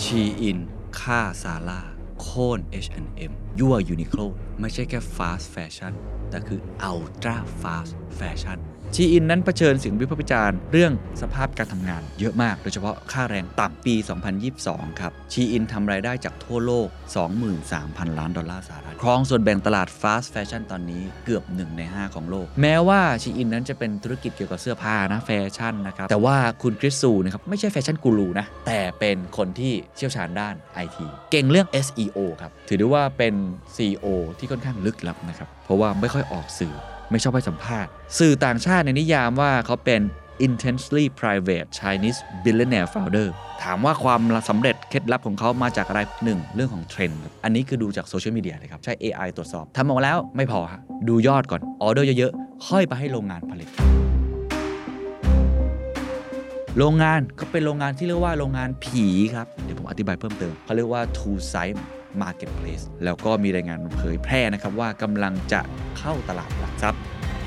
SHEIN ฆ่า ZARA โค่น H&M ยั่ว UNIQLO ไม่ใช่แค่ fast fashion แต่คือ ultra-fast fashion SHEIN นั้นเผชิญเสียงวิพากษ์วิจารณ์เรื่องสภาพการทำงานเยอะมาก โดยเฉพาะค่าแรงต่ำปี 2022 ครับ SHEIN ทำรายได้จากทั่วโลก 23,000 ล้านดอลลาร์สหรัฐ ครองส่วนแบ่งตลาด fast fashion ตอนนี้เกือบ 1 ใน 5 ของโลก แม้ว่า SHEIN นั้นจะเป็นธุรกิจเกี่ยวกับเสื้อผ้านะแฟชั่นนะครับ แต่ว่าคุณ Chris Xu นะครับไม่ใช่แฟชั่นกูรูนะ แต่เป็นคนที่เชี่ยวชาญด้าน IT เก่งเรื่อง SEO ครับ ถือได้ว่าเป็น CEO ที่ค่อนข้างลึกลับนะครับ เพราะว่าไม่ค่อยออกสื่อ ไม่ชอบให้สัมภาษณ์ สื่อต่างชาติให้นิยามว่าเขาเป็น intensely private Chinese billionaire founder ถามว่าความสำเร็จเคล็ดลับของเขามาจากอะไร 1. เรื่องของเทรนด์อันนี้คือดูจากโซเชียลมีเดียเลยครับ ใช้ AI ตรวจสอบทำออกมาแล้วไม่พอฮะดูยอดก่อน ออเดอร์เยอะๆ ค่อยไปให้โรงงานผลิต โรงงานก็เป็นโรงงานที่เรียกว่าโรงงานผีครับ เดี๋ยวผมอธิบายเพิ่มเติมเขาเรียกว่า Two Side Marketplace แล้วก็มีรายงานเผยแพร่นะครับว่ากำลังจะเข้าตลาดหลักทรัพย์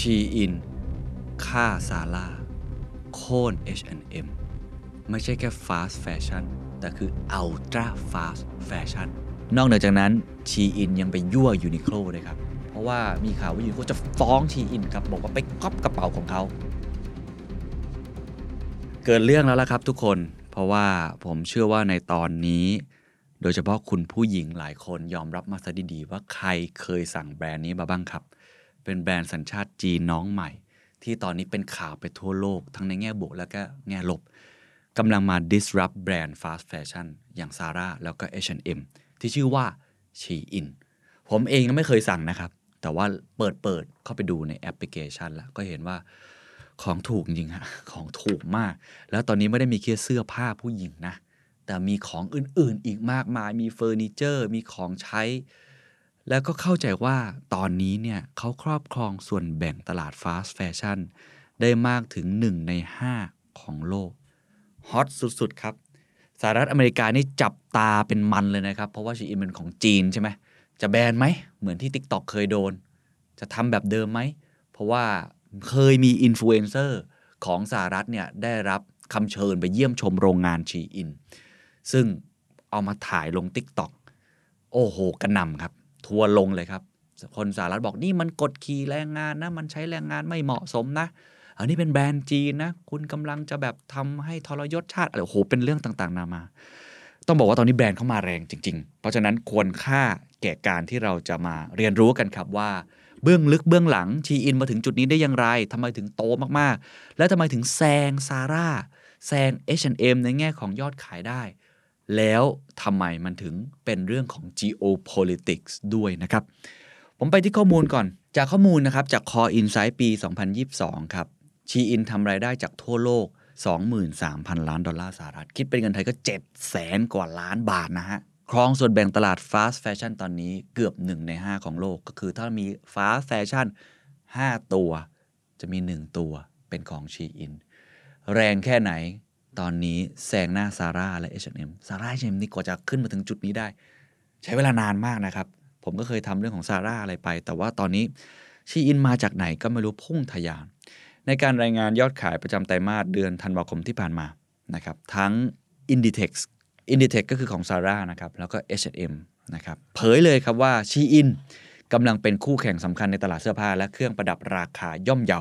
ชีอินค่าซาร่าโค่น H&M ไม่ใช่แค่ fast fashion แต่คือ ultra fast fashion นอกเหนือจากนั้นชีอินยังไปยั่วยูนิโคลเลยครับ เพราะว่ามีข่าวว่ายูนิโคลจะฟ้องชีอินครับ บอกว่าไปก๊อปกระเป๋าของเขา เกิดเรื่องแล้วล่ะครับทุกคน เพราะว่าผมเชื่อว่าในตอนนี้ โดยเฉพาะคุณผู้หญิงหลายคนยอมรับมาซะดีๆ ว่าใครเคยสั่งแบรนด์นี้มาบ้างครับ เป็นแบรนด์สัญชาติจีนน้องใหม่ ที่ตอนนี้เป็นข่าวไปทั่วโลก ทั้งในแง่บวกแล้วก็แง่ลบกำลังมา disrupt แบรนด์ fast fashion อย่าง Zara แล้วก็ H&M ที่ชื่อว่า Shein ผมเองก็ไม่เคยสั่งนะครับ แต่ว่าเปิดเปิดเข้าไปดูในแอปพลิเคชันแล้ว ก็เห็นว่าของถูกจริงฮะ ของถูกมาก แล้วตอนนี้ไม่ได้มีแค่เสื้อผ้าผู้หญิงนะ แต่มีของอื่นๆ อีกมากมาย มีเฟอร์นิเจอร์ มีของใช้ แล้วก็เข้าใจว่าตอนนี้เนี่ยเขาครอบครองส่วนแบ่งตลาด fast fashion ได้มากถึง 1 ใน 5 ของโลกฮอตสุด ๆ ครับสหรัฐอเมริกานี่จับตาเป็นมันเลยนะครับ เพราะว่าชีอินเป็นของจีนใช่ไหมจะแบนไหม เหมือนที่ TikTok เคยโดน จะทำแบบเดิมไหม เพราะว่าเคยมีอินฟลูเอนเซอร์ของสหรัฐเนี่ยได้รับคำเชิญไปเยี่ยมชมโรงงานชีอิน ซึ่งเอามาถ่ายลง TikTok โอ้โหกระหนำครับ ทัวร์ลงเลยครับ คนสหรัฐบอกนี่มันกดขี่แรงงานนะ มันใช้แรงงานไม่เหมาะสมนะ อันนี้เป็นแบรนด์จีนนะ คุณกำลังจะแบบทำให้ทรยศชาติอะไรโอ้โหเป็นเรื่องต่างๆ นามา ต้องบอกว่าตอนนี้แบรนด์เข้ามาแรงจริง ๆ เพราะฉะนั้นควรค่าแก่การที่เราจะมาเรียนรู้กันครับว่าเบื้องลึกเบื้องหลังชีอินมาถึงจุดนี้ได้อย่างไรทำไมถึงโตมากๆ และทำไมถึงแซงซาร่าแซง H&M ในแง่ของยอดขายได้ แล้วทำไมมันถึงเป็นเรื่องของ geopolitics ด้วยนะครับ ผมไปที่ข้อมูลก่อน จากข้อมูลนะครับ จาก Core Insight ปี 2022 ครับ ชีอินทำรายได้จากทั่วโลก 23,000 ล้านดอลลาร์สหรัฐ คิดเป็นเงินไทยก็ 7 แสนกว่าล้านบาทนะฮะ ครองส่วนแบ่งตลาด fast fashion ตอนนี้เกือบ 1 ใน 5 ของโลก ก็คือถ้ามี fast fashion 5ตัว จะมี 1 ตัวเป็นของชีอิน แรงแค่ไหน ตอนนี้แซงหน้าซาร่าและ H&M ซาร่า H&M นี่กว่าจะขึ้นมาถึงจุดนี้ได้ ใช้เวลานานมากนะครับ ผมก็เคยทำเรื่องของซาร่าอะไรไป แต่ว่าตอนนี้ชีอินมาจากไหนก็ไม่รู้พุ่งทะยาน ในการรายงานยอดขายประจำไตรมาสเดือนธันวาคมที่ผ่านมานะครับทั้ง Inditex Inditex ก็คือของซาร่านะครับแล้วก็ H&M นะครับเผยเลยครับว่าชีอินกำลังเป็นคู่แข่งสำคัญในตลาดเสื้อผ้าและเครื่องประดับราคาย่อมเยา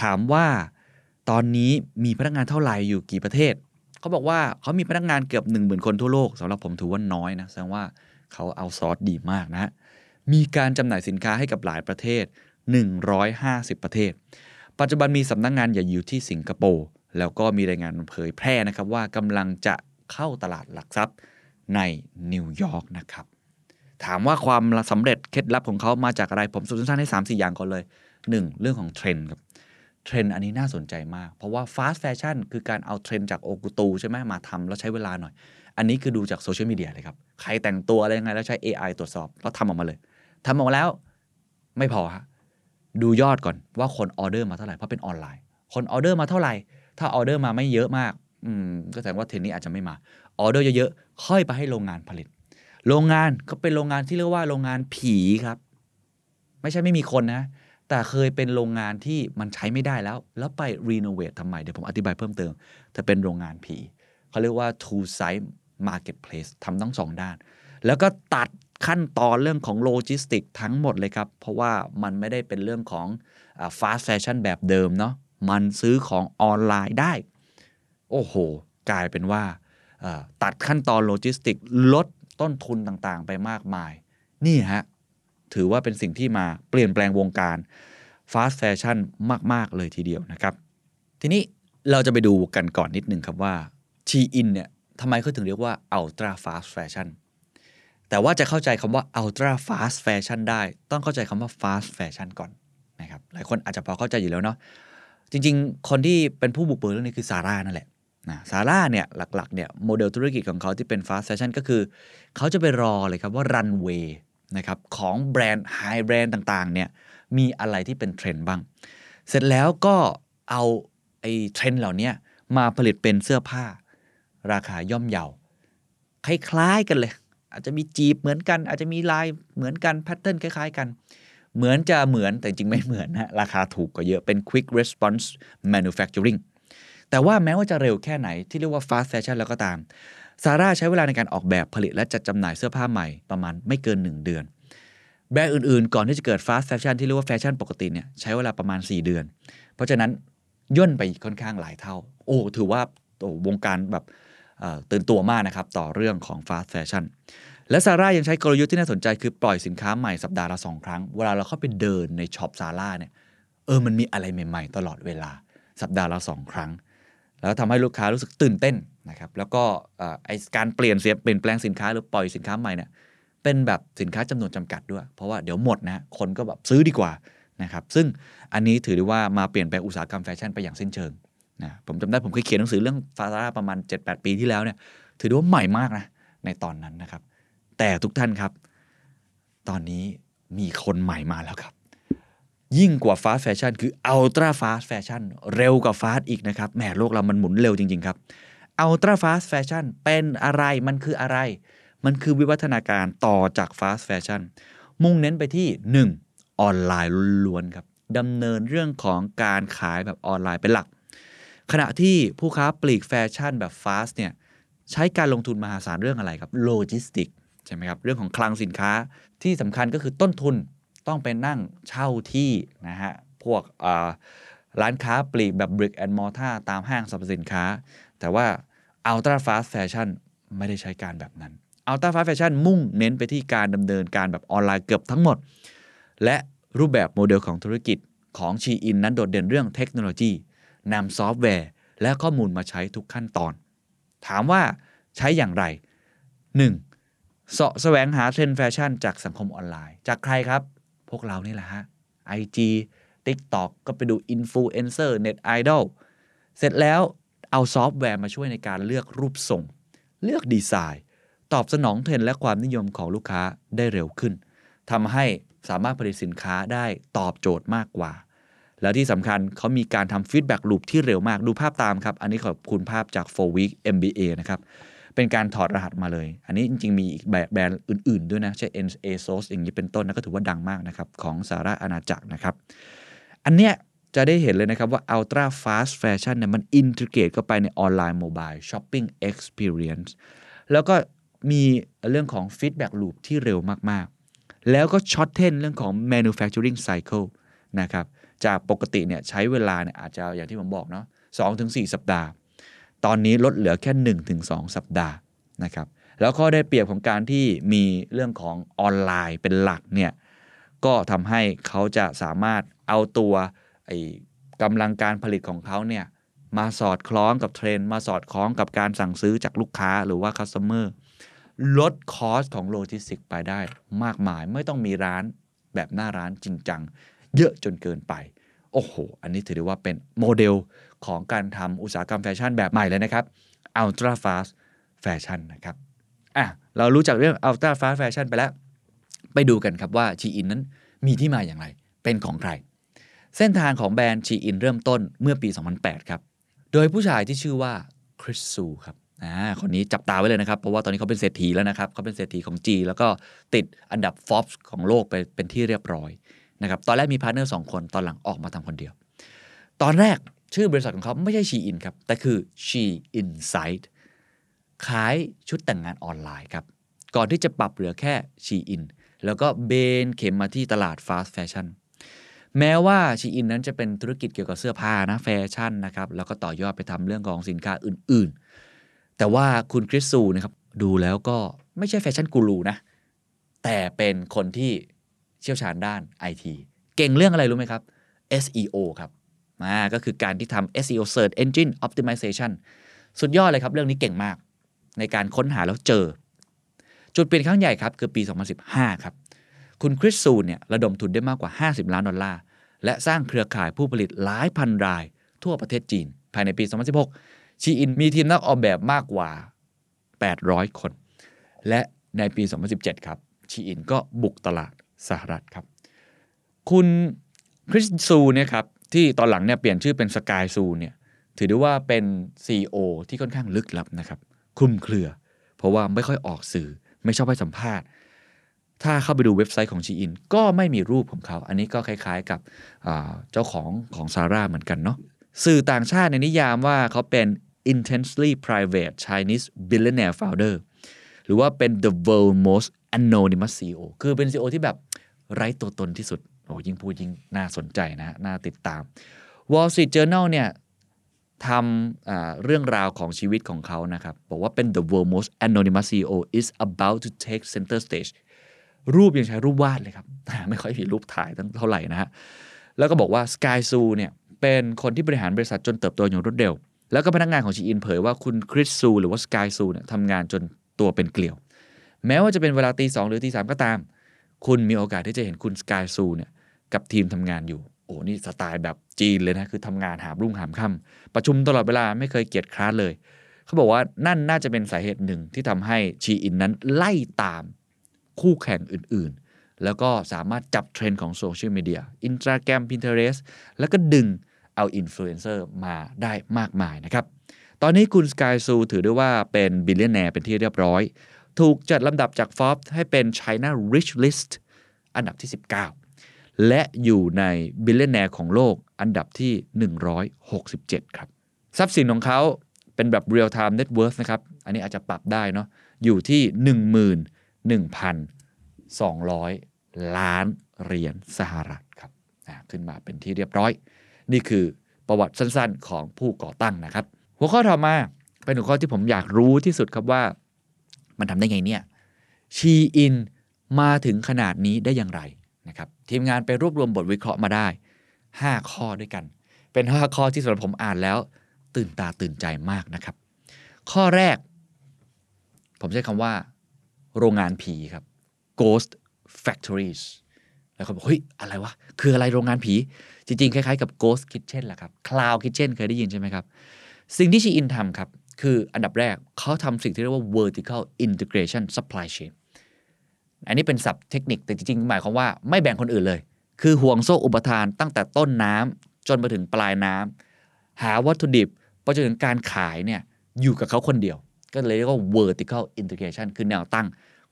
ถามว่า ตอนนี้มีพนักงานเท่าไหร่อยู่กี่ประเทศ เขาบอกว่าเขามีพนักงานเกือบ1 0,000 คนทั่วโลกสำหรับผมถือว่าน้อยนะแสดงว่าเขาเอาซอสดีมากนะ มีการจำหน่ายสินค้าให้กับหลายประเทศ 150 ประเทศ ปัจจุบันมีสำนักงงานใหญ่อยู่ที่สิงคโปร์แล้วก็มีรายงานเผยแพร่นะครับว่ากำลังจะเข้าตลาดหลักทรัพย์ในนิวยอร์กนะครับถามว่าความสำเร็จเคล็ดลับของเขามาจากอะไรผมสรุปสั้นๆให้3 4 อย่างก่อนเลย 1. เรื่องของเทรนด์ครับ เทรนด์อันนี้น่าสนใจมาก เพราะว่า fast fashion คือการเอาเทรนด์จาก haute couture ใช่ไหมมาทำแล้วใช้เวลาหน่อย อันนี้คือดูจากโซเชียลมีเดียเลยครับ ใครแต่งตัวอะไรยังไงแล้วใช้ AI ตรวจสอบ แล้วทำออกมาเลยทำออกมาแล้วไม่พอฮะดูยอดก่อนว่าคนออเดอร์มาเท่าไหร่เพราะเป็นออนไลน์ คนออเดอร์มาเท่าไหร่ ถ้าออเดอร์มาไม่เยอะมาก อืมก็แสดงว่าเทรนด์นี้อาจจะไม่มาออเดอร์เยอะๆค่อยไปให้โรงงานผลิต โรงงานก็เป็นโรงงานที่เรียกว่าโรงงานผีครับ ไม่ใช่ไม่มีคนนะ แต่เคยเป็นโรงงานที่มันใช้ไม่ได้แล้ว แล้วไป renovate ทำไม เดี๋ยวผมอธิบายเพิ่มเติมแต่เป็นโรงงานผีเขาเรียกว่า two side marketplace ทำทั้งสองด้าน แล้วก็ตัดขั้นตอนเรื่องของโลจิสติกทั้งหมดเลยครับ เพราะว่ามันไม่ได้เป็นเรื่องของ fast fashion แบบเดิมเนาะมันซื้อของออนไลน์ได้ โอ้โห กลายเป็นว่าตัดขั้นตอนโลจิสติกลดต้นทุนต่างๆ ไปมากมาย นี่ฮะ ถือว่าเป็นสิ่งที่มาเปลี่ยนแปลงวงการ fast fashion มาก ๆ เลยทีเดียวนะครับ ทีนี้เราจะไปดูกันก่อนนิดนึงครับว่าชีอินเนี่ยทำไมเขาถึงเรียกว่า ultra fast fashion แต่ว่าจะเข้าใจคำว่า ultra fast fashion ได้ ต้องเข้าใจคำว่า fast fashion ก่อนนะครับหลายคนอาจจะพอเข้าใจอยู่แล้วเนาะจริง ๆ คนที่เป็นผู้บุกเบิกเรื่องนี้คือซาร่านั่นแหละนะซาร่าเนี่ยหลักๆเนี่ยโมเดลธุรกิจของเขาที่เป็น fast fashion ก็คือ เขาจะไปรอเลยครับว่ารันเวย์ นะครับของแบรนด์ high brand ต่างๆเนี่ยมีอะไรที่เป็นเทรนด์บ้าง เสร็จแล้วก็เอาไอ้เทรนด์เหล่านี้มาผลิตเป็นเสื้อผ้า ราคาย่อมเยาคล้ายๆกันเลย อาจจะมีจีบเหมือนกัน อาจจะมีลายเหมือนกันแพทเทิร์นคล้าย ๆ กัน เหมือนจะเหมือนแต่จริงไม่เหมือนนะราคาถูกกว่าเยอะเป็น quick response manufacturing แต่ว่าแม้ว่าจะเร็วแค่ไหนที่เรียกว่า fast fashion แล้วก็ตาม ซาร่าใช้เวลาในการออกแบบผลิตและจัดจำหน่ายเสื้อผ้าใหม่ประมาณไม่เกิน 1 เดือน แบรนด์อื่นๆ ก่อนที่จะเกิด fast fashion ที่เรียกว่าแฟชั่นปกติเนี่ยใช้เวลาประมาณ 4 เดือน เพราะฉะนั้นย่นไปค่อนข้างหลายเท่า โอ้ถือว่าโอ้วงการแบบตื่นตัวมากนะครับต่อเรื่องของ fast fashion และซาร่ายังใช้กลยุทธ์ที่น่าสนใจคือปล่อยสินค้าใหม่สัปดาห์ละสองครั้ง เวลาเราเข้าไปเดินในช็อปซาร่าเนี่ยเออมันมีอะไรใหม่ ๆ ตลอดเวลาสัปดาห์ละสองครั้ง แล้วทำให้ลูกค้ารู้สึกตื่นเต้น นะครับแล้วก็ไอการเปลี่ยนเสียเปลี่ยนแปลงสินค้าหรือปล่อยสินค้าใหม่เนี่ยเป็นแบบสินค้าจำนวนจำกัดด้วย เพราะว่าเดี๋ยวหมดนะคนก็แบบซื้อดีกว่านะครับซึ่งอันนี้ถือได้ว่ามาเปลี่ยนแปลงอุตสาหกรรมแฟชั่นไปอย่างสิ้นเชิงนะผมจำได้ผมเคยเขียนหนังสือเรื่องซาร่าประมาณ 7-8 ปีที่แล้วเนี่ยถือได้ว่าใหม่มากนะในตอนนั้นนะครับ แต่ทุกท่านครับ ตอนนี้มีคนใหม่มาแล้วครับ ยิ่งกว่า fast fashion คือ ultra fast fashion เร็วกว่า fast อีกนะครับแหมโลกเรามันหมุนเร็วจริง ๆ ครับ ultra fast fashion เป็นอะไรมันคืออะไร มันคือวิวัฒนาการต่อจาก fast fashionมุ่งเน้นไปที่ 1. ออนไลน์ล้วนครับดำเนินเรื่องของการขายแบบออนไลน์เป็นหลัก ขณะที่ผู้ค้าปลีกแฟชั่นแบบ fast เนี่ยใช้การลงทุนมหาศาลเรื่องอะไรครับโลจิสติกใช่ไหมครับเรื่องของคลังสินค้าที่สำคัญก็คือต้นทุนต้องไปนั่งเช่าที่นะฮะพวกร้านค้าปลีกแบบ brick and mortar ตามห้างสรรพสินค้า แต่ว่า ultra fast fashion ไม่ได้ใช้การแบบนั้น ultra fast fashion มุ่งเน้นไปที่การดำเนินการแบบออนไลน์เกือบทั้งหมด และรูปแบบโมเดลของธุรกิจของชีอินนั้นโดดเด่นเรื่องเทคโนโลยีนำซอฟต์แวร์และข้อมูลมาใช้ทุกขั้นตอน ถามว่าใช้อย่างไร 1. เสาะแสวงหาเทรนด์แฟชั่นจากสังคมออนไลน์ จากใครครับ พวกเรานี่แหละฮะ IG TikTok ก็ไปดูอินฟลูเอนเซอร์เน็ตไอดอลเสร็จแล้ว เอาซอฟต์แวร์มาช่วยในการเลือกรูปทรง เลือกดีไซน์ ตอบสนองเทรนด์และความนิยมของลูกค้าได้เร็วขึ้นทำให้สามารถผลิตสินค้าได้ตอบโจทย์มากกว่า แล้วที่สำคัญเขามีการทำ feedback loop ที่เร็วมากดูภาพตามครับ อันนี้ขอบคุณภาพจาก FourWeekMBA นะครับเป็นการถอดรหัสมาเลย อันนี้จริง ๆ มีอีกแบแบรนด์อื่น ๆ ด้วยนะใช่ n a s o s อย่างนี้เป็นต้นนะก็ถือว่าดังมากนะครับ ของสหราชอาณาจักรนะครับ อันเนี้ย จะได้เห็นเลยนะครับว่า Ultra Fast Fashion เนี่ยมันอินทิเกรตเข้าไปในออนไลน์โมบายช้อปปิ้ง Experience แล้วก็มีเรื่องของ Feedback Loop ที่เร็วมาก ๆ แล้วก็ shorten เรื่องของ manufacturing cycle นะครับจากปกติเนี่ยใช้เวลาเนี่ยอาจจะอย่างที่ผมบอกเนาะ2-4สัปดาห์ ตอนนี้ลดเหลือแค่1-2สัปดาห์นะครับแล้วข้อได้เปรียบของการที่มีเรื่องของออนไลน์เป็นหลักเนี่ยก็ทำให้เขาจะสามารถเอาตัว ไอ้กำลังการผลิตของเขาเนี่ยมาสอดคล้องกับเทรนด์มาสอดคล้องกับการสั่งซื้อจากลูกค้าหรือว่า customer ลด cost ของโลจิสติกไปได้มากมายไม่ต้องมีร้านแบบหน้าร้านจริงจัง เยอะจนเกินไป โอ้โห อันนี้ถือได้ว่าเป็นโมเดลของการทำอุตสาหกรรมแฟชั่นแบบใหม่เลยนะครับ Ultra Fast Fashion นะครับอะเรารู้จักเรื่อง Ultra Fast Fashion ไปแล้ว ไปดูกันครับว่าชีอินนั้นมีที่มาอย่างไร เป็นของใคร เส้นทางของแบรนด์ชีอินเริ่มต้นเมื่อปี 2008 ครับ โดยผู้ชายที่ชื่อว่าคริสซูครับอ่าคนนี้จับตาไว้เลยนะครับ เพราะว่าตอนนี้เขาเป็นเศรษฐีแล้วนะครับเขาเป็นเศรษฐีของจีนแล้วก็ติดอันดับฟ o บของโลกไปเป็นที่เรียบร้อยนะครับตอนแรกมี partner สองคนตอนหลังออกมาทำคนเดียว ตอนแรกชื่อบริษัทของเขาไม่ใช่ชีอินครับ แต่คือ She Insight ขายชุดแต่งงานออนไลน์ครับ ก่อนที่จะปรับเหลือแค่ชีอินแล้วก็เบนเข็มมาที่ตลาด fast fashion แม้ว่าชีอินนั้นจะเป็นธุรกิจเกี่ยวกับเสื้อผ้านะแฟชั่นนะครับแล้วก็ต่อยอดไปทำเรื่องของสินค้าอื่นๆ แต่ว่าคุณคริสซูนะครับดูแล้วก็ไม่ใช่แฟชั่นกูรูนะ แต่เป็นคนที่เชี่ยวชาญด้าน IT เก่งเรื่องอะไรรู้ไหมครับ SEO ครับมาก็คือการที่ทำ SEO Search Engine Optimization สุดยอดเลยครับ เรื่องนี้เก่งมาก ในการค้นหาแล้วเจอ จุดเปลี่ยนครั้งใหญ่ครับ คือปี 2015 ครับ คุณคริสซูเนี่ยระดมทุนได้มากกว่า 50 ล้านดอลลาร์ และสร้างเครือข่ายผู้ผลิตหลายพันราย ทั่วประเทศจีน ภายในปี 2016 ชีอินมีทีมนักออกแบบมากกว่า 800 คน และในปี 2017 ครับ ชีอินก็บุกตลาดสหรัฐครับ คุณคริสซูเนี่ยครับที่ตอนหลังเนี่ยเปลี่ยนชื่อเป็นสกายซูเนี่ยถือได้ว่าเป็น CEO ที่ค่อนข้างลึกลับนะครับคลุมเครือ เพราะว่าไม่ค่อยออกสื่อไม่ชอบให้สัมภาษณ์ ถ้าเข้าไปดูเว็บไซต์ของ Shein ก็ไม่มีรูปของเขา อันนี้ก็คล้ายๆกับเจ้าของของซาร่าเหมือนกันเนาะสื่อต่างชาติในนิยามว่าเขาเป็น intensely private Chinese billionaire founder หรือว่าเป็น the world most anonymous CEO คือเป็น CEO ที่แบบไร้ตัวตนที่สุด โอ้ยิ่งพูดยิ่งน่าสนใจนะ น่าติดตาม Wall Street Journal เนี่ยทำเรื่องราวของชีวิตของเขานะครับ บอกว่าเป็น the world most anonymous CEO is about to take center stage รูปยังใช้รูปวาดเลยครับ ไม่ค่อยมีรูปถ่ายตั้งเท่าไหร่นะฮะ แล้วก็บอกว่า Sky Su เนี่ยเป็นคนที่บริหารบริษัทจนเติบโตอย่างรวดเร็ว แล้วก็พนักงานของชีอินเผยว่าคุณคริสซูหรือว่า Sky Su เนี่ยทำงานจนตัวเป็นเกลียว แม้ว่าจะเป็นเวลาตีสองหรือตีสามก็ตาม คุณมีโอกาสที่จะเห็นคุณ Sky Su เนี่ยกับทีมทำงานอยู่ โอ้นี่สไตล์แบบจีนเลยนะคือทำงานหามรุ่งหามค่ำประชุมตลอดเวลาไม่เคยเกียจคร้านเลย เขาบอกว่านั่นน่าจะเป็นสาเหตุหนึ่งที่ทำให้ชีอินนั้นไล่ตาม คู่แข่งอื่นๆ แล้วก็สามารถจับเทรนด์ของโซเชียลมีเดียอินสตาแกรม Pinterest แล้วก็ดึงเอาอินฟลูเอนเซอร์มาได้มากมายนะครับ ตอนนี้คุณสกายซูถือได้ว่าเป็น billionaire เป็นที่เรียบร้อย ถูกจัดลำดับจาก Forbes ให้เป็น China Rich List อันดับที่ 19 และอยู่ใน billionaire ของโลกอันดับที่ 167 ครับ ทรัพย์สินของเขาเป็นแบบ real time net worth นะครับ อันนี้อาจจะปรับได้เนาะอยู่ที่ 1,200 ล้านเหรียญสหรัฐครับขึ้นมาเป็นที่เรียบร้อย นี่คือประวัติสั้นๆ ของผู้ก่อตั้งนะครับ หัวข้อต่อมาเป็นหัวข้อที่ผมอยากรู้ที่สุดครับว่า มันทำได้ไงเนี่ยชีอินมาถึงขนาดนี้ได้อย่างไรนะครับทีมงานไปรวบรวมบทวิเคราะห์มาได้ 5 ข้อด้วยกัน เป็น 5 ข้อที่สำหรับผมอ่านแล้ว ตื่นตาตื่นใจมากนะครับ ข้อแรก ผมใช้คำว่า โรงงานผีครับ ghost factories แล้วเขาบอกเฮ้ย อะไรวะ คืออะไรโรงงานผี จริง ๆ คล้าย ๆ กับ ghost kitchen แหละครับ cloud kitchen เคยได้ยินใช่ไหมครับ สิ่งที่ชีอินทำครับ คืออันดับแรกเขาทำสิ่งที่เรียกว่า vertical integration supply chain อันนี้เป็นศัพท์เทคนิคแต่จริง ๆ หมายความว่าไม่แบ่งคนอื่นเลย คือห่วงโซ่อุปทานตั้งแต่ต้นน้ำจนมาถึงปลายน้ำหาวัตถุดิบไปจนถึงการขายเนี่ยอยู่กับเขาคนเดียว ก็เลยเรียกว่า vertical integration คือแนวตั้ง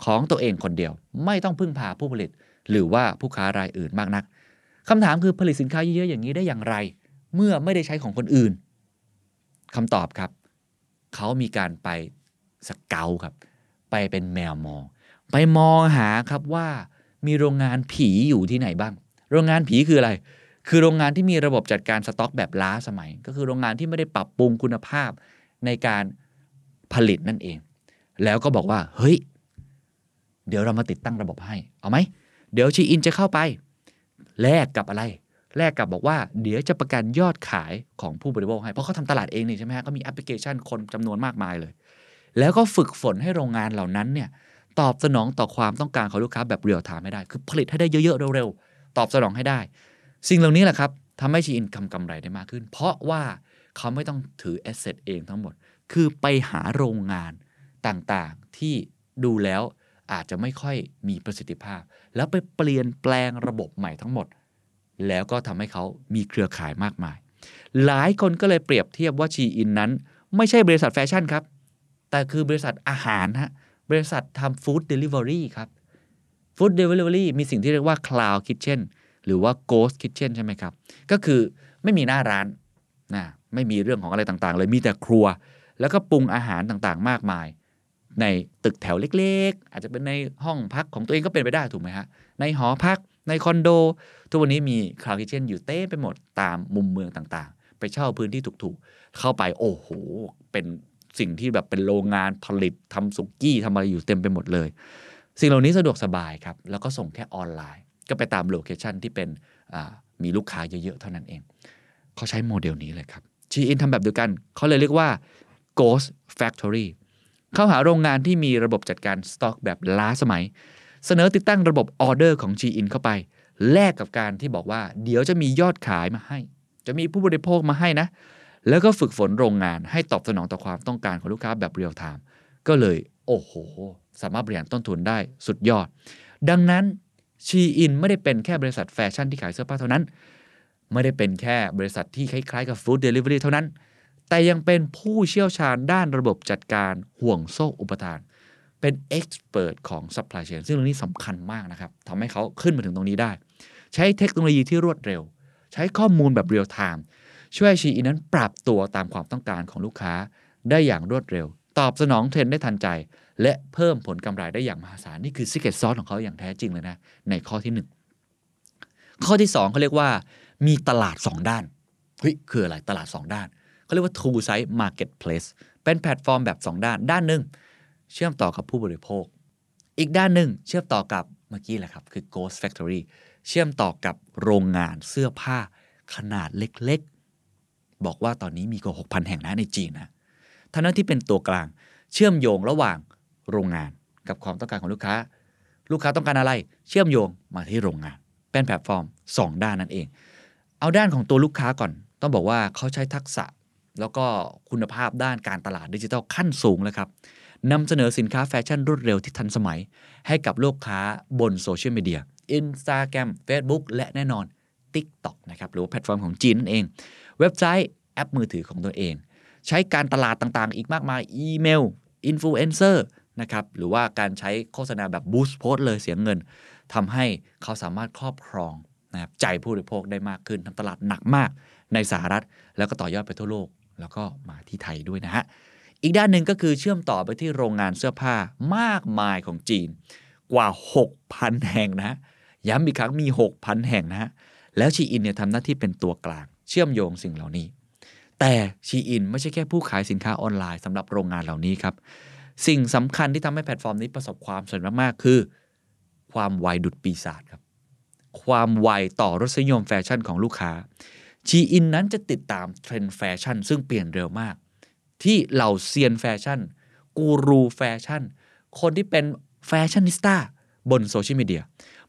ของตัวเองคนเดียว ไม่ต้องพึ่งพาผู้ผลิต หรือว่าผู้ค้ารายอื่นมากนักคำถามคือผลิตสินค้าเยอะๆอย่างนี้ได้อย่างไร เมื่อไม่ได้ใช้ของคนอื่นคำตอบครับ เขามีการไปสเกลครับ ไปเป็นแมวมอง ไปมองหาครับว่ามีโรงงานผีอยู่ที่ไหนบ้าง โรงงานผีคืออะไร คือโรงงานที่มีระบบจัดการสต็อกแบบล้าสมัย ก็คือโรงงานที่ไม่ได้ปรับปรุงคุณภาพในการ ผลิตนั่นเอง แล้วก็บอกว่า เฮ้ย เดี๋ยวเรามาติดตั้งระบบให้ เอาไหม เดี๋ยวชีอินจะเข้าไป แลกกับอะไร แลกกับบอกว่า เดี๋ยวจะประกันยอดขายของผู้บริโภคให้ เพราะเขาทำตลาดเองนี่ใช่ไหมฮะก็มีแอปพลิเคชันคนจำนวนมากมายเลย แล้วก็ฝึกฝนให้โรงงานเหล่านั้นเนี่ยตอบสนองต่อความต้องการของลูกค้าแบบเรียลไทม์ให้ได้ คือผลิตให้ได้เยอะๆเร็วๆ ตอบสนองให้ได้ สิ่งเหล่านี้แหละครับทำให้ชีอินทำกำไรได้มากขึ้น เพราะว่าเขาไม่ต้องถือ asset เองทั้งหมด คือไปหาโรงงานต่างๆ ที่ดูแล้วอาจจะไม่ค่อยมีประสิทธิภาพ แล้วไปเปลี่ยนแปลงระบบใหม่ทั้งหมด แล้วก็ทำให้เขามีเครือข่ายมากมาย หลายคนก็เลยเปรียบเทียบว่าชีอินนั้น ไม่ใช่บริษัทแฟชั่นครับ แต่คือบริษัทอาหารฮะบริษัททำ food delivery ครับฟู้ดเดลิเวอรี่มีสิ่งที่เรียกว่า Cloud Kitchen หรือว่า Ghost Kitchen ใช่ไหมครับ ก็คือไม่มีหน้าร้านนะไม่มีเรื่องของอะไรต่างๆ เลยมีแต่ครัว แล้วก็ปรุงอาหารต่างๆ มากมาย ในตึกแถวเล็ก ๆ อาจจะเป็นในห้องพักของตัวเองก็เป็นไปได้ถูกไหมฮะ ในหอพักในคอนโด ทุกวันนี้มี Cloud Kitchen อยู่เต้ไปหมดตามมุมเมืองต่างๆ ไปเช่าพื้นที่ถูกๆ เข้าไปโอ้โห เป็นสิ่งที่แบบเป็นโรงงานผลิตทำสุกี้ทำอะไรอยู่เต็มไปหมดเลย สิ่งเหล่านี้สะดวกสบายครับ แล้วก็ส่งแค่ออนไลน์ ก็ไปตาม location ที่เป็นมีลูกค้าเยอะๆ เท่านั้นเองเขาใช้โมเดลนี้เลยครับชีอินทำแบบเดียวกันเขาเลยเรียกว่า Ghost Factory เข้าหาโรงงานที่มีระบบจัดการสต็อกแบบล้าสมัย เสนอติดตั้งระบบออเดอร์ของ ชีอิน เข้าไป แลกกับการที่บอกว่า เดี๋ยวจะมียอดขายมาให้ จะมีผู้บริโภคมาให้นะ แล้วก็ฝึกฝนโรงงานให้ตอบสนองต่อความต้องการของลูกค้าแบบเรียลไทม์ก็เลย โอ้โห สามารถบริหารต้นทุนได้สุดยอด ดังนั้นชีอินไม่ได้เป็นแค่บริษัทแฟชั่นที่ขายเสื้อผ้าเท่านั้น ไม่ได้เป็นแค่บริษัทที่คล้ายๆกับ food delivery เท่านั้น แต่ยังเป็นผู้เชี่ยวชาญด้านระบบจัดการห่วงโซ่อุปทาน เป็น expert ของ supply chain ซึ่งเรื่องนี้สำคัญมากนะครับทำให้เขาขึ้นมาถึงตรงนี้ได้ ใช้เทคโนโลยีที่รวดเร็ว ใช้ข้อมูลแบบเรียลไทม์ช่วยชีอินนั้นปรับตัวตามความต้องการของลูกค้าได้อย่างรวดเร็ว ตอบสนองเทรนด์ได้ทันใจ และเพิ่มผลกำไรได้อย่างมหาศาลนี่คือ secret sauce ของเขาอย่างแท้จริงเลยนะในข้อที่ 1 ข้อที่ 2เขาเรียกว่า มีตลาด 2 ด้านเฮ้ยคืออะไรตลาด 2 ด้าน เขาเรียกว่า two side marketplace เป็นแพลตฟอร์มแบบ 2 ด้าน ด้านหนึ่งเชื่อมต่อกับผู้บริโภค อีกด้านหนึ่งเชื่อมต่อกับเมื่อกี้แหละครับคือ Ghost Factory เชื่อมต่อกับโรงงานเสื้อผ้าขนาดเล็กๆ บอกว่าตอนนี้มีกว่า 6,000 แห่งนะในจีนนะทำหน้าที่เป็นตัวกลางเชื่อมโยงระหว่างโรงงานกับความต้องการของลูกค้า ลูกค้าต้องการอะไร เชื่อมโยงมาที่โรงงาน เป็นแพลตฟอร์ม 2 ด้านนั่นเอง เอาด้านของตัวลูกค้าก่อน ต้องบอกว่าเขาใช้ทักษะ แล้วก็คุณภาพด้านการตลาดดิจิทัลขั้นสูงเลยครับนำเสนอสินค้าแฟชั่นรวดเร็วที่ทันสมัย ให้กับลูกค้าบนโซเชียลมีเดีย Instagram Facebook และแน่นอน TikTok นะครับหรือว่าแพลตฟอร์มของจีนนั่นเอง เว็บไซต์แอปมือถือของตัวเอง ใช้การตลาดต่างๆ อีกมากมาย อีเมล อินฟลูเอนเซอร์นะครับหรือว่าการใช้โฆษณาแบบ boost post เลยเสียเงินทำให้เขาสามารถครอบครองนะครับใจผู้บริโภคได้มากขึ้นทำตลาดหนักมากในสหรัฐ แล้วก็ต่อยอดไปทั่วโลก แล้วก็มาที่ไทยด้วยนะฮะ อีกด้านหนึ่งก็คือเชื่อมต่อไปที่โรงงานเสื้อผ้ามากมายของจีน กว่า 6,000 แห่งนะ ย้ำอีกครั้งมี 6,000 แห่งนะ แล้วชีอินเนี่ยทำหน้าที่เป็นตัวกลาง เชื่อมโยงสิ่งเหล่านี้ แต่ชีอินไม่ใช่แค่ผู้ขายสินค้าออนไลน์สำหรับโรงงานเหล่านี้ครับ สิ่งสำคัญที่ทำให้แพลตฟอร์มนี้ประสบความสำเร็จมากๆ คือ ความไวดุดปีศาจครับ ความไวต่อรสนิยมแฟชั่นของลูกค้า ชีอินนั้นจะติดตามเทรนด์แฟชั่นซึ่งเปลี่ยนเร็วมาก ที่เหล่าเซียนแฟชั่น กูรูแฟชั่น คนที่เป็นแฟชั่นนิสต้าบนโซเชียลมีเดีย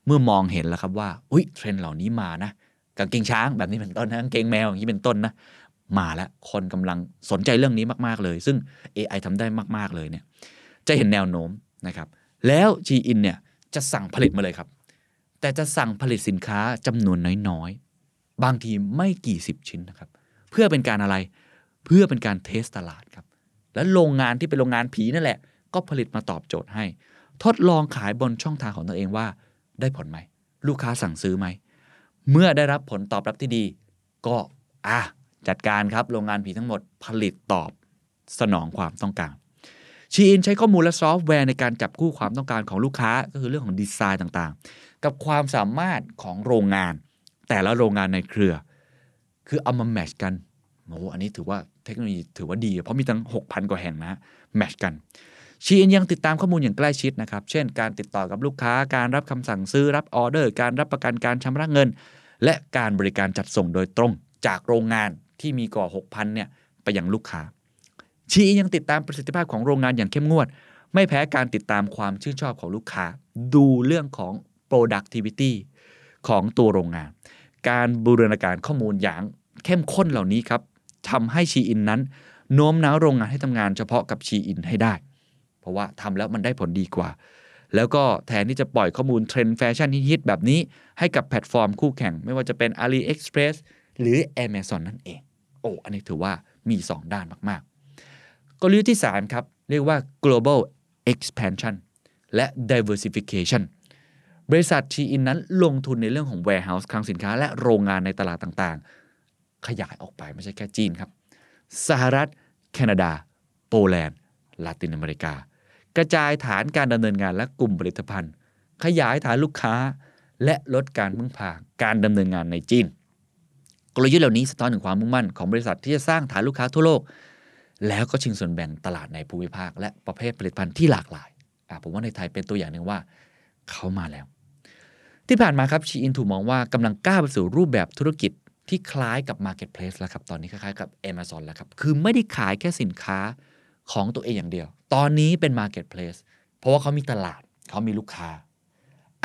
เมื่อมองเห็นแล้วครับว่า อุ้ยเทรนด์เหล่านี้มานะกางเกงช้างแบบนี้เป็นต้นนะกางเกงแมวอย่างนี้เป็นต้นนะมาแล้วคนกำลังสนใจเรื่องนี้มากๆเลย ซึ่ง AI ทำได้มากๆเลยเนี่ยจะเห็นแนวโน้มนะครับ แล้ว ชีอิน เนี่ยจะสั่งผลิตมาเลยครับ แต่จะสั่งผลิตสินค้าจำนวนน้อย บางทีไม่กี่สิบชิ้นนะครับ เพื่อเป็นการอะไรเพื่อเป็นการ test ตลาดครับ และโรงงานที่เป็นโรงงานผีนั่นแหละ ก็ผลิตมาตอบโจทย์ให้ ทดลองขายบนช่องทางของตัวเองว่า ได้ผลไหม ลูกค้าสั่งซื้อไหม เมื่อได้รับผลตอบรับที่ดี ก็อะจัดการครับโรงงานผีทั้งหมดผลิตตอบสนองความต้องการชีอินใช้ข้อมูลและซอฟต์แวร์ในการจับคู่ความต้องการของลูกค้าก็คือเรื่องของดีไซน์ต่างๆ กับความสามารถของโรงงาน แต่ละโรงงานในเครือ คือเอามาแมชกันโอ้อันนี้ถือว่าเทคโนโลยีถือว่าดี เพราะมีตั้ง 6,000 กว่าแห่งนะแมชกันชีอินยังติดตามข้อมูลอย่างใกล้ชิดนะครับ เช่น การติดต่อกับลูกค้า การรับคำสั่งซื้อ รับออเดอร์ การรับประกันการชำระเงิน และการบริการจัดส่งโดยตรง จากโรงงานที่มีกว่า6,000 เนี่ย ไปยังลูกค้า ชีอินยังติดตามประสิทธิภาพของโรงงานอย่างเข้มงวด ไม่แพ้การติดตามความชื่นชอบของลูกค้า ดูเรื่องของ productivity ของตัวโรงงาน การบูรณาการข้อมูลอย่างเข้มข้นเหล่านี้ครับทำให้ชีอินนั้น โน้มน้าวโรงงานให้ทำงานเฉพาะกับชีอินให้ได้ เพราะว่าทำแล้วมันได้ผลดีกว่า แล้วก็แทนที่จะปล่อยข้อมูลเทรนด์แฟชั่นฮิตๆแบบนี้ ให้กับแพลตฟอร์มคู่แข่ง ไม่ว่าจะเป็น AliExpress หรือ Amazon นั่นเอง โอ้ อันนี้ถือว่ามี 2 ด้านมากๆ กลยุทธ์ที่ 3 ครับ เรียกว่า global expansion และ diversification บริษัทชีอินนั้นลงทุนในเรื่องของ warehouse คลังสินค้า และโรงงานในตลาดต่างๆ ขยายออกไปไม่ใช่แค่จีนครับ สหรัฐ แคนาดา โปแลนด์ ลาตินอเมริกา กระจายฐานการดำเนินงานและกลุ่มผลิตภัณฑ์ ขยายฐานลูกค้า และลดการพึ่งพาการดำเนินงานในจีน กลยุทธ์เหล่านี้สะท้อนถึงความมุ่งมั่นของบริษัทที่จะสร้างฐานลูกค้าทั่วโลก แล้วก็ชิงส่วนแบ่งตลาดในภูมิภาค และประเภทผลิตภัณฑ์ที่หลากหลายผมว่าในไทยเป็นตัวอย่างหนึ่งว่า เขามาแล้ว ที่ผ่านมาครับชีอินถูกมองว่ากำลังก้าวไปสู่รูปแบบธุรกิจที่คล้ายกับ Marketplace แล้วครับ ตอนนี้คล้ายๆกับ Amazon แล้วครับ คือไม่ได้ขายแค่สินค้าของตัวเองอย่างเดียว ตอนนี้เป็น Marketplace เพราะว่าเขามีตลาด เขามีลูกค้า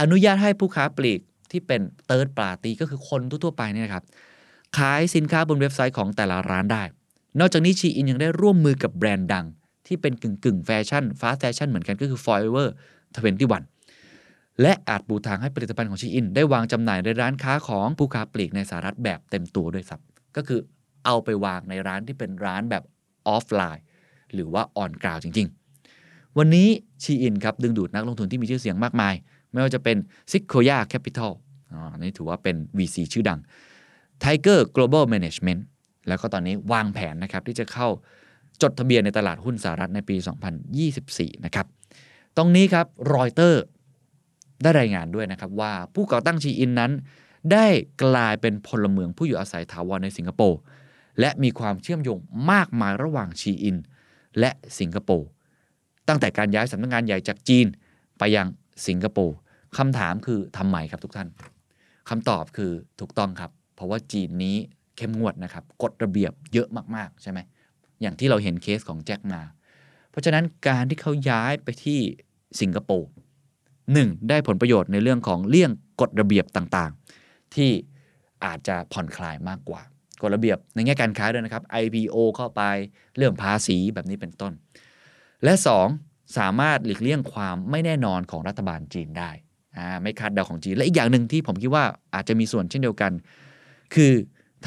อนุญาตให้ผู้ค้าปลีกที่เป็น Third Party ก็คือคนทั่วๆไปเนี่ยนะครับ ขายสินค้าบนเว็บไซต์ของแต่ละร้านได้ นอกจากนี้ชีอินยังได้ร่วมมือกับแบรนด์ดัง ที่เป็นกึ่งกึ่งๆแฟชั่น fast fashion เหมือนกันก็คือ Forever 21 และอาจปูทางให้ผลิตภัณฑ์ของชีอิน ได้วางจำหน่ายในร้านค้าของผู้ค้าปลีกในสหรัฐแบบเต็มตัวด้วยครับก็คือเอาไปวางในร้านที่เป็นร้านแบบออฟไลน์ หรือว่าออนกราวจริง ๆ วันนี้ชีอินครับดึงดูดนักลงทุนที่มีชื่อเสียงมากมาย ไม่ว่าจะเป็น s i กโ o ย a Capital อ่าอันนี้ถือว่าเป็น VC ชื่อดัง Tiger Global Management แล้วก็ตอนนี้วางแผนนะครับที่จะเข้าจดทะเบียนในตลาดหุ้นสหรัฐในปี 2024 นะครับ ตรงนี้ครับรอยเตอร์ ได้รายงานด้วยนะครับว่าผู้ก่อตั้งชีอินนั้น ได้กลายเป็นพลเมืองผู้อยู่อาศัยถาวรในสิงคโปร์และมีความเชื่อมโยงมากมายระหว่างชีอิน และสิงคโปร์ตั้งแต่การย้ายสำนักงานใหญ่จากจีนไปยังสิงคโปร์คำถามคือทำไมครับทุกท่านคำตอบคือถูกต้องครับ เพราะว่าจีนนี้เข้มงวดนะครับกฎระเบียบเยอะมากๆใช่ไหมอย่างที่เราเห็นเคสของแจ็คมา เพราะฉะนั้นการที่เขาย้ายไปที่สิงคโปร์ หนึ่งได้ผลประโยชน์ในเรื่องของเลี่ยงกฎระเบียบต่างๆ ที่อาจจะผ่อนคลายมากกว่ากฎระเบียบในแง่การค้าด้วยนะครับ IPO เข้าไปเรื่องภาษีแบบนี้เป็นต้น และ 2 สามารถหลีกเลี่ยงความไม่แน่นอนของรัฐบาลจีนได้ไม่คาดเดาของจีน และอีกอย่างหนึ่งที่ผมคิดว่าอาจจะมีส่วนเช่นเดียวกัน คือ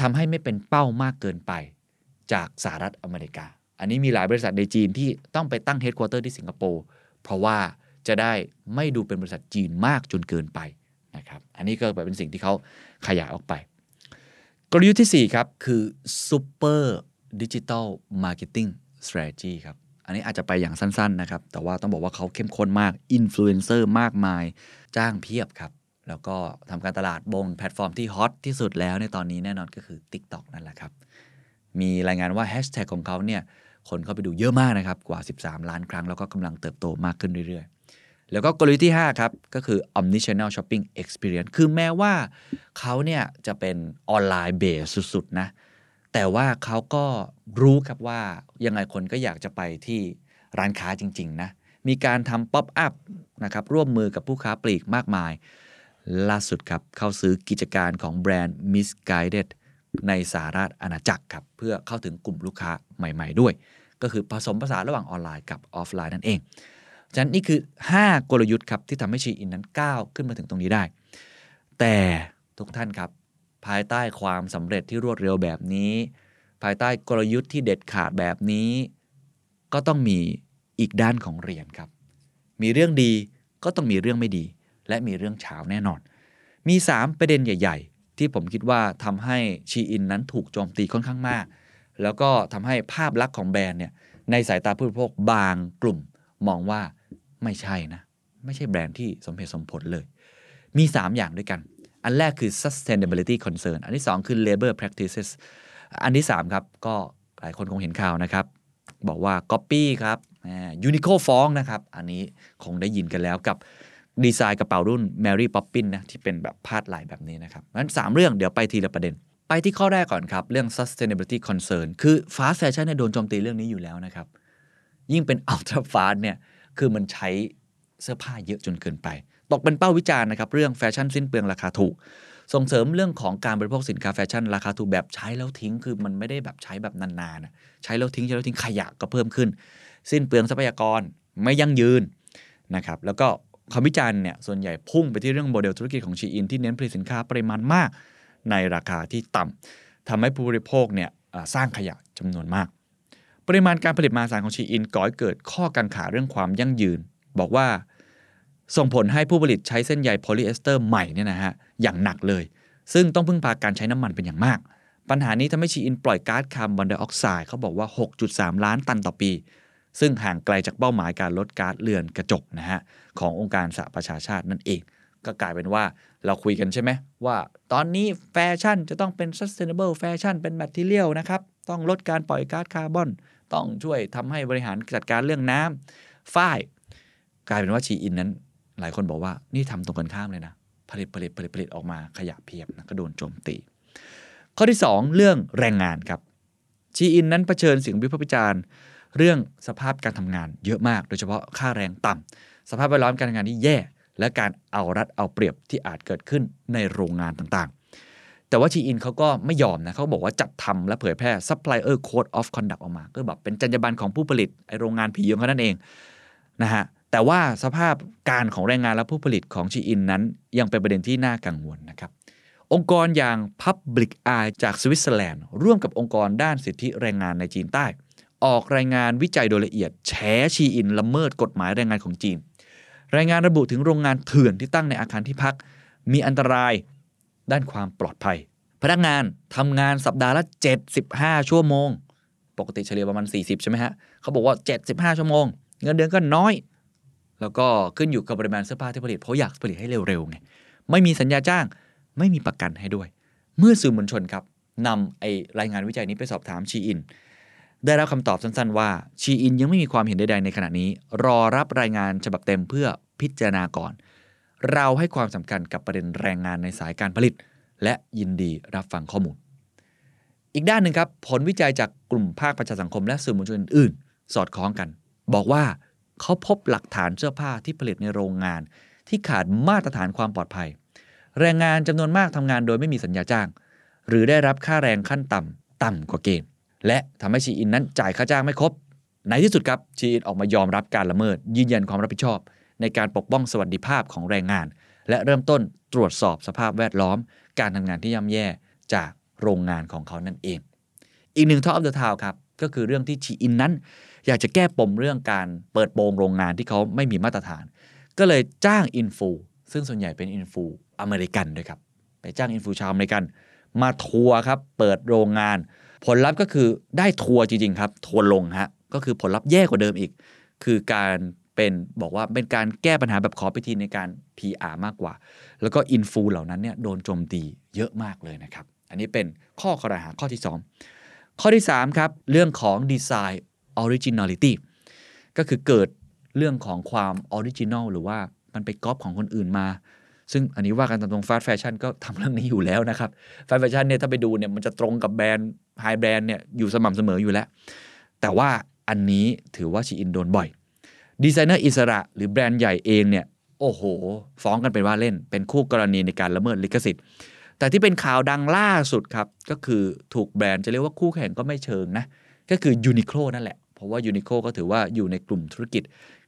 ทำให้ไม่เป็นเป้ามากเกินไปจากสหรัฐอเมริกา อันนี้มีหลายบริษัทในจีนที่ต้องไปตั้งเฮดค q u เตอร์ที่สิงคโปร์เพราะว่า จะได้ไม่ดูเป็นบริษัทจีนมากจนเกินไปนะครับ อันนี้ก็เป็นสิ่งที่เขาขยายออกไป กลยุทธ์ที่ 4 ครับ คือ Super Digital Marketing Strategy ครับ อันนี้อาจจะไปอย่างสั้น ๆ นะครับ แต่ว่าต้องบอกว่าเขาเข้มข้นมากอินฟลูเอนเซอร์มากมายจ้างเพียบครับ แล้วก็ทำการตลาดบนแพลตฟอร์มที่ฮอตที่สุดแล้วในตอนนี้แน่นอนก็คือ TikTok นั่นแหละครับ มีรายงานว่าแฮชแท็กของเขาเนี่ยคนเข้าไปดูเยอะมากนะครับ กว่า 13 ล้านครั้ง แล้วก็กำลังเติบโตมากขึ้นเรื่อยๆ แล้วก็กลยุทธ์ที่ 5 ครับ ก็คือ Omnichannel Shopping Experience คือแม้ว่าเขาเนี่ยจะเป็น online base สุด ๆ นะ แต่ว่าเขาก็รู้ครับว่ายังไงคนก็อยากจะไปที่ร้านค้าจริง ๆ นะ มีการทำป๊อปอัพนะครับร่วมมือกับผู้ค้าปลีกมากมาย ล่าสุดครับเข้าซื้อกิจการของแบรนด์ Missguided ในสหราชอาณาจักรครับเพื่อเข้าถึงกลุ่มลูกค้าใหม่ ๆ ด้วย ก็คือผสมผสานระหว่างออนไลน์กับออฟไลน์นั่นเอง ฉะนั้นนี่คือ 5 กลยุทธ์ครับที่ทำให้ชีอินนั้นก้าวขึ้นมาถึงตรงนี้ได้ แต่ทุกท่านครับ ภายใต้ความสำเร็จที่รวดเร็วแบบนี้ ภายใต้กลยุทธ์ที่เด็ดขาดแบบนี้ ก็ต้องมีอีกด้านของเหรียญครับ มีเรื่องดีก็ต้องมีเรื่องไม่ดี และมีเรื่องฉาวแน่นอน มี 3 ประเด็นใหญ่ ๆ ที่ผมคิดว่าทำให้ชีอินนั้นถูกโจมตีค่อนข้างมาก แล้วก็ทำให้ภาพลักษณ์ของแบรนด์เนี่ยในสายตาผู้บริโภคบางกลุ่มมองว่า ไม่ใช่นะ ไม่ใช่แบรนด์ที่สมเหตุสมผลเลย มี 3 อย่างด้วยกัน อันแรกคือ sustainability concern อันที่ 2 คือ labor practices อันที่ 3 ครับ ก็หลายคนคงเห็นข่าวนะครับ บอกว่า copy ครับยูนิโคฟ้องนะครับ อันนี้คงได้ยินกันแล้วกับดีไซน์กระเป๋ารุ่น Mary Poppins นะที่เป็นแบบพาดไหลแบบนี้นะครับงั้น 3 เรื่องเดี๋ยวไปทีละประเด็น ไปที่ข้อแรกก่อนครับ เรื่อง sustainability concern คือ fast fashion เนี่ยโดนโจมตีเรื่องนี้อยู่แล้วนะครับ ยิ่งเป็น ultra fast เนี่ย คือมันใช้เสื้อผ้าเยอะจนเกินไป ตกเป็นเป้าวิจารณ์นะครับ เรื่องแฟชั่นสิ้นเปลืองราคาถูก ส่งเสริมเรื่องของการบริโภคสินค้าแฟชั่นราคาถูกแบบใช้แล้วทิ้ง คือมันไม่ได้แบบใช้แบบนานๆนะใช้แล้วทิ้งใช้แล้วทิ้งขยะก็เพิ่มขึ้น สิ้นเปลืองทรัพยากรไม่ยั่งยืนนะครับ แล้วก็คำวิจารณ์เนี่ยส่วนใหญ่พุ่งไปที่เรื่องโมเดลธุรกิจของชีอินที่เน้นผลิตสินค้าปริมาณมาก ในราคาที่ต่ำทำให้ผู้บริโภคเนี่ยสร้างขยะจำนวนมาก ปริมาณการผลิตมหาศาลของชีอินก่อให้เกิดข้อกังขาเรื่องความยั่งยืน บอกว่าส่งผลให้ผู้ผลิตใช้เส้นใยโพลีเอสเตอร์ใหม่เนี่ยนะฮะอย่างหนักเลย ซึ่งต้องพึ่งพาการใช้น้ำมันเป็นอย่างมาก ปัญหานี้ทำให้ชีอินปล่อยก๊าซคาร์บอนไดออกไซด์เขาบอกว่า 6.3 ล้านตันต่อปี ซึ่งห่างไกลจากเป้าหมายการลดก๊าซเรือนกระจกนะฮะขององค์การสหประชาชาตินั่นเอง ก็กลายเป็นว่าเราคุยกันใช่ไหมว่า ตอนนี้แฟชั่นจะต้องเป็น sustainable แฟชั่นเป็น material นะครับต้องลดการปล่อยก๊าซคาร์บอน ต้องช่วยทำให้บริหารจัดการเรื่องน้ำฝ้าย กลายเป็นว่าชีอินนั้น หลายคนบอกว่านี่ทำตรงกันข้ามเลยนะ ผลิตผลิตผลิตผลิตออกมาขยะเพียบนะก็โดนโจมตี ข้อที่ 2 เรื่องแรงงานครับ ชีอินนั้นเผชิญเสียงวิพากษ์วิจารณ์เรื่องสภาพการทำงานเยอะมาก โดยเฉพาะค่าแรงต่ำสภาพแวดล้อมการทำงานที่แย่ และการเอารัดเอาเปรียบที่อาจเกิดขึ้นในโรงงานต่าง แต่ว่าชีอินเขาก็ไม่ยอมนะเขาบอกว่าจัดทำและเผยแพร่ supplier code of conduct ออกมา ก็แบบเป็นจรรยาบรรณของผู้ผลิตไอโรงงานผียงเขานั่นเองนะฮะแต่ว่าสภาพการของแรงงานและผู้ผลิตของชีอินนั้น ยังเป็นประเด็นที่น่ากังวลนะครับองค์กรอย่าง Public Eye จากสวิตเซอร์แลนด์ร่วมกับองค์กรด้านสิทธิแรงงานในจีนได้ ออกรายงานวิจัยโดยละเอียดแฉชีอินละเมิดกฎหมายแรงงานของจีน รายงานระบุถึงโรงงานเถื่อนที่ตั้งในอาคารที่พัก มีอันตราย ด้านความปลอดภัย พนักงานทำงานสัปดาห์ละ 75 ชั่วโมง ปกติเฉลี่ยประมาณ 40 ใช่ไหมฮะเขาบอกว่า 75 ชั่วโมง เงินเดือนก็น้อย แล้วก็ขึ้นอยู่กับปริมาณเสื้อผ้าที่ผลิตเพราะอยากผลิตให้เร็วๆไงไม่มีสัญญาจ้างไม่มีประกันให้ด้วย เมื่อสื่อมวลชนครับนำไอรายงานวิจัยนี้ไปสอบถามชีอิน ได้รับคำตอบสั้นๆว่าชีอินยังไม่มีความเห็นใดๆในขณะนี้ รอรับรายงานฉบับเต็มเพื่อพิจารณาก่อน เราให้ความสำคัญกับประเด็นแรงงานในสายการผลิต และยินดีรับฟังข้อมูล อีกด้านหนึ่งครับ ผลวิจัยจากกลุ่มภาคประชาสังคมและสื่อมวลชนอื่น ๆ สอดคล้องกัน บอกว่าเขาพบหลักฐานเสื้อผ้าที่ผลิตในโรงงาน ที่ขาดมาตรฐานความปลอดภัย แรงงานจำนวนมากทำงานโดยไม่มีสัญญาจ้าง หรือได้รับค่าแรงขั้นต่ำต่ำกว่าเกณฑ์และทำให้ชีอินนั้นจ่ายค่าจ้างไม่ครบในที่สุดครับชีอินออกมายอมรับการละเมิด ยืนยันความรับผิดชอบ ในการปกป้องสวัสดิภาพของแรงงาน และเริ่มต้นตรวจสอบสภาพแวดล้อม การทำงานที่ย่ำแย่จากโรงงานของเขานั่นเอง อีกหนึ่ง talk of the town ครับก็คือเรื่องที่ชีอินนั้น อยากจะแก้ปมเรื่องการเปิดโปงโรงงานที่เขาไม่มีมาตรฐาน ก็เลยจ้างอินฟลูซึ่งส่วนใหญ่เป็นอินฟลูอเมริกันด้วยครับไปจ้างอินฟลูชาวอเมริกัน มาทัวร์ครับเปิดโรงงาน ผลลัพธ์ก็คือได้ทัวร์จริงๆครับทัวร์ลงฮะก็คือผลลัพธ์แย่กว่าเดิมอีก คือการ เป็นบอกว่าเป็นการแก้ปัญหาแบบขอไปทีในการ PR มากกว่า แล้วก็อินฟลูเหล่านั้นเนี่ยโดนโจมตีเยอะมากเลยนะครับ อันนี้เป็นข้อครหาข้อที่ 2 ข้อที่ 3 ครับ เรื่องของดีไซน์ originality ก็คือเกิดเรื่องของความ original หรือว่ามันไปก๊อปของคนอื่นมา ซึ่งอันนี้ว่ากันตามตรง fast fashion ก็ทำเรื่องนี้อยู่แล้วนะครับ fast fashion เนี่ยถ้าไปดูเนี่ยมันจะตรงกับแบรนด์high brand เนี่ยอยู่สม่ำเสมออยู่แล้ว แต่ว่าอันนี้ถือว่า SHEIN โดนบ่อย ดีไซเนอร์อิสระหรือแบรนด์ใหญ่เองเนี่ยโอ้โห ฟ้องกันเป็นว่าเล่น เป็นคู่กรณีในการละเมิดลิขสิทธิ์ แต่ที่เป็นข่าวดังล่าสุดครับ ก็คือถูกแบรนด์จะเรียกว่าคู่แข่งก็ไม่เชิงนะ ก็คือ Uniqlo นั่นแหละ เพราะว่า Uniqlo ก็ถือว่าอยู่ในกลุ่มธุรกิจ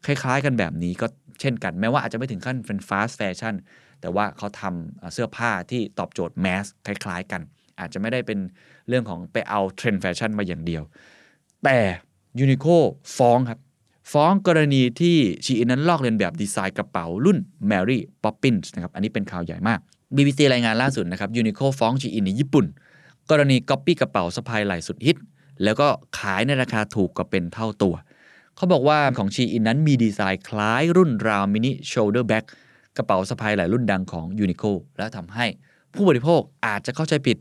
คล้ายๆ กันแบบนี้ก็เช่นกัน แม้ว่าอาจจะไม่ถึงขั้นเป็น fast fashion แต่ว่าเขาทำเสื้อผ้าที่ตอบโจทย์ mass คล้าย ๆ กัน อาจจะไม่ได้เป็นเรื่องของไปเอาเทรนด์แฟชั่นมาอย่างเดียว แต่ Uniqlo ฟ้องครับ ฟ้องกรณีที่ SHEIN นั้นลอกเลียนแบบดีไซน์กระเป๋ารุ่น Mary Poppins นะครับอันนี้เป็นข่าวใหญ่มาก BBC รายงานล่าสุดนะครับ Uniqlo ฟ้อง SHEIN ในญี่ปุ่น กรณีก๊อปปี้กระเป๋าสะพายไหล่สุดฮิต แล้วก็ขายในราคาถูกกว่าเป็นเท่าตัว เขาบอกว่าของ SHEIN นั้นมีดีไซน์คล้ายรุ่น Round Mini Shoulder Bagกระเป๋าสะพายไหล่รุ่นดังของ Uniqlo และทำให้ผู้บริโภคอาจจะเข้าใจผิด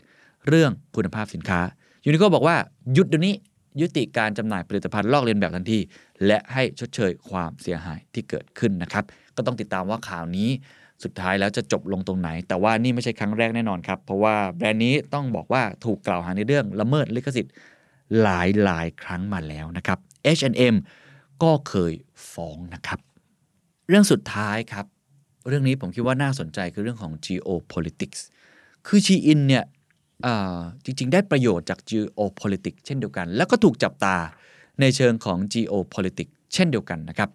เรื่องคุณภาพสินค้า Uniqlo บอกว่าหยุดเดี๋ยวนี้ ยุติการจำหน่ายผลิตภัณฑ์ลอกเลียนแบบทันที และให้ชดเชยความเสียหายที่เกิดขึ้นนะครับ ก็ต้องติดตามว่าข่าวนี้สุดท้ายแล้วจะจบลงตรงไหน แต่ว่านี่ไม่ใช่ครั้งแรกแน่นอนครับ เพราะว่าแบรนด์นี้ต้องบอกว่าถูกกล่าวหาในเรื่องละเมิดลิขสิทธิ์หลายหลายครั้งมาแล้วนะครับ H&M ก็เคยฟ้องนะครับ เรื่องสุดท้ายครับ เรื่องนี้ผมคิดว่าน่าสนใจคือเรื่องของ geopolitics คือชีอินเนี่ย จริง ๆ ได้ประโยชน์จาก geopolitics เช่นเดียวกัน แล้วก็ถูกจับตาในเชิงของ geopolitics เช่นเดียวกันนะครับ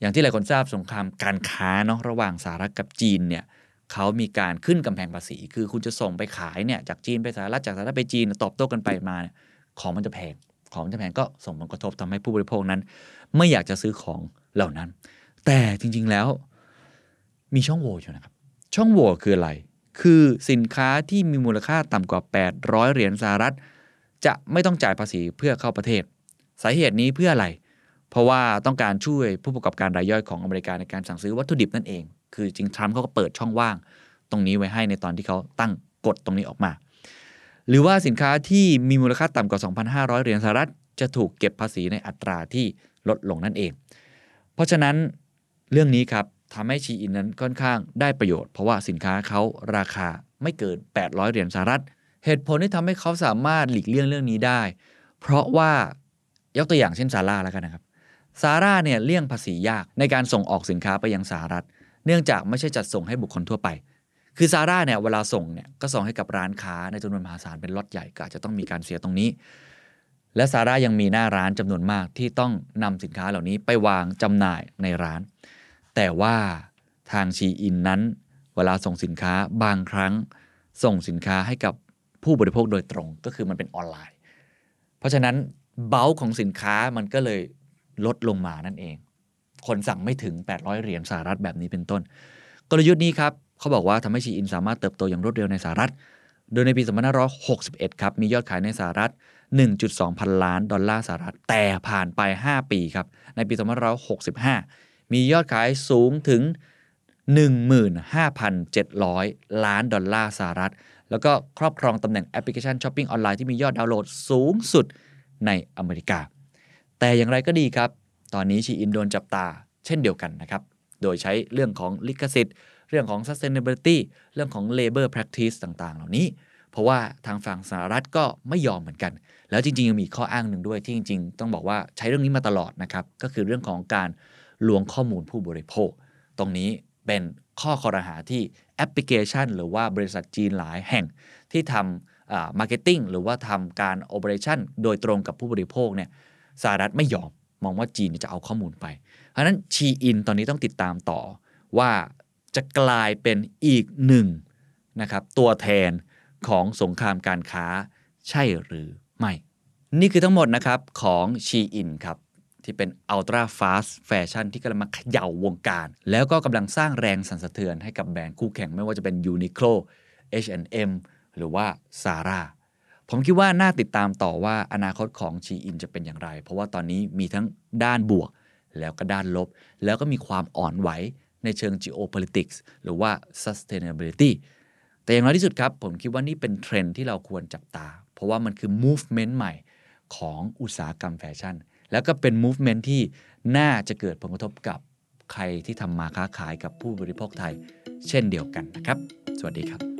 อย่างที่หลายคนทราบสงครามการค้าเนาะระหว่างสหรัฐกับจีนเนี่ยเขามีการขึ้นกำแพงภาษี คือคุณจะส่งไปขายเนี่ยจากจีนไปสหรัฐจากสหรัฐไปจีนตอบโต้กันไปมาเนี่ยของมันจะแพงของมันจะแพงก็ส่งผลกระทบทำให้ผู้บริโภคนั้น ไม่อยากจะซื้อของเหล่านั้น แต่จริงๆแล้ว มีช่องโหว่อยู่นะครับ ช่องโหว่คืออะไร คือสินค้าที่มีมูลค่าต่ำกว่า 800 เหรียญสหรัฐ จะไม่ต้องจ่ายภาษีเพื่อเข้าประเทศ สาเหตุนี้เพื่ออะไร เพราะว่าต้องการช่วยผู้ประกอบการรายย่อยของอเมริกาในการสั่งซื้อวัตถุดิบนั่นเอง คือจริงทรัมป์เขาก็เปิดช่องว่าง ตรงนี้ไว้ให้ในตอนที่เขาตั้งกฎตรงนี้ออกมา หรือว่าสินค้าที่มีมูลค่าต่ำกว่า 2,500 เหรียญสหรัฐ จะถูกเก็บภาษีในอัตราที่ลดลงนั่นเอง เพราะฉะนั้นเรื่องนี้ครับ ทำให้ชีอินนั้นค่อนข้างได้ประโยชน์ เพราะว่าสินค้าเขาราคาไม่เกิน 800 เหรียญสหรัฐ เหตุผลที่ทำให้เขาสามารถหลีกเลี่ยงเรื่องนี้ได้ เพราะว่ายกตัวอย่างเช่นซาร่าแล้วกันนะครับซาร่าเนี่ยเลี่ยงภาษียากในการส่งออกสินค้าไปยังสหรัฐ เนื่องจากไม่ใช่จัดส่งให้บุคคลทั่วไป คือซาร่าเนี่ยเวลาส่งเนี่ยก็ส่งให้กับร้านค้าในจำนวนมหาศาลเป็นล็อตใหญ่ก็อาจจะต้องมีการเสียตรงนี้ และซาร่ายังมีหน้าร้านจำนวนมากที่ต้องนำสินค้าเหล่านี้ไปวางจำหน่ายในร้าน แต่ว่าทางชีอินนั้น เวลาส่งสินค้าบางครั้งส่งสินค้าให้กับผู้บริโภคโดยตรง ก็คือมันเป็นออนไลน์ เพราะฉะนั้นเบลของสินค้ามันก็เลยลดลงมานั่นเอง คนสั่งไม่ถึง 800 เหรียญสหรัฐแบบนี้เป็นต้น กลยุทธ์นี้ครับเขาบอกว่าทำให้ SHEIN สามารถเติบโตอย่างรวดเร็วในสหรัฐ โดยในปี2561 ครับมียอดขายในสหรัฐ 1.2 พันล้านดอลลาร์สหรัฐ แต่ผ่านไป 5 ปีครับในปี2565 มียอดขายสูงถึง 15,700 ล้านดอลลาร์สหรัฐ แล้วก็ครอบครองตำแหน่งแอปพลิเคชันช้อปปิ้งออนไลน์ที่มียอดดาวน์โหลดสูงสุดในอเมริกา แต่อย่างไรก็ดีครับ ตอนนี้ชีอินโดนจับตาเช่นเดียวกันนะครับ โดยใช้เรื่องของลิขสิทธิ์ เรื่องของ sustainability เรื่องของ labor practice ต่างๆ เหล่านี้ เพราะว่าทางฝั่งสหรัฐก็ไม่ยอมเหมือนกัน แล้วจริงๆ ยังมีข้ออ้างหนึ่งด้วยที่จริง ๆ ต้องบอกว่าใช้เรื่องนี้มาตลอดนะครับ ก็คือเรื่องของการ ลวงข้อมูลผู้บริโภค ตรงนี้เป็นข้อคอรหาที่แอปพลิเคชัน หรือว่าบริษัทจีนหลายแห่งที่ทำ marketing หรือว่าทำการ operation โดยตรงกับผู้บริโภคเนี่ยสหรัฐไม่ยอมมองว่าจีนจะเอาข้อมูลไป เพราะฉะนั้น SHEIN ตอนนี้ต้องติดตามต่อว่าจะกลายเป็นอีกหนึ่งนะครับตัวแทนของสงครามการค้าใช่หรือไม่ นี่คือทั้งหมดนะครับของ SHEIN ครับ ที่เป็น Ultra Fast Fashion ที่กำลังมาเขย่าวงการ แล้วก็กำลังสร้างแรงสั่นสะเทือนให้กับแบรนด์คู่แข่งไม่ว่าจะเป็น Uniqlo H&M หรือว่า Zara ผมคิดว่าน่าติดตามต่อว่าอนาคตของชีอินจะเป็นอย่างไร เพราะว่าตอนนี้มีทั้งด้านบวก แล้วก็ด้านลบ แล้วก็มีความอ่อนไหวในเชิง geopolitics หรือว่า sustainability แต่อย่างน้อยที่สุดครับ ผมคิดว่านี่เป็นเทรนด์ที่เราควรจับตา เพราะว่ามันคือ movement ใหม่ของอุตสาหกรรมแฟชั่น แล้วก็เป็น movement ที่น่าจะเกิดผลกระทบกับใครที่ทำมาค้าขายกับผู้บริโภคไทย เช่นเดียวกันนะครับ สวัสดีครับ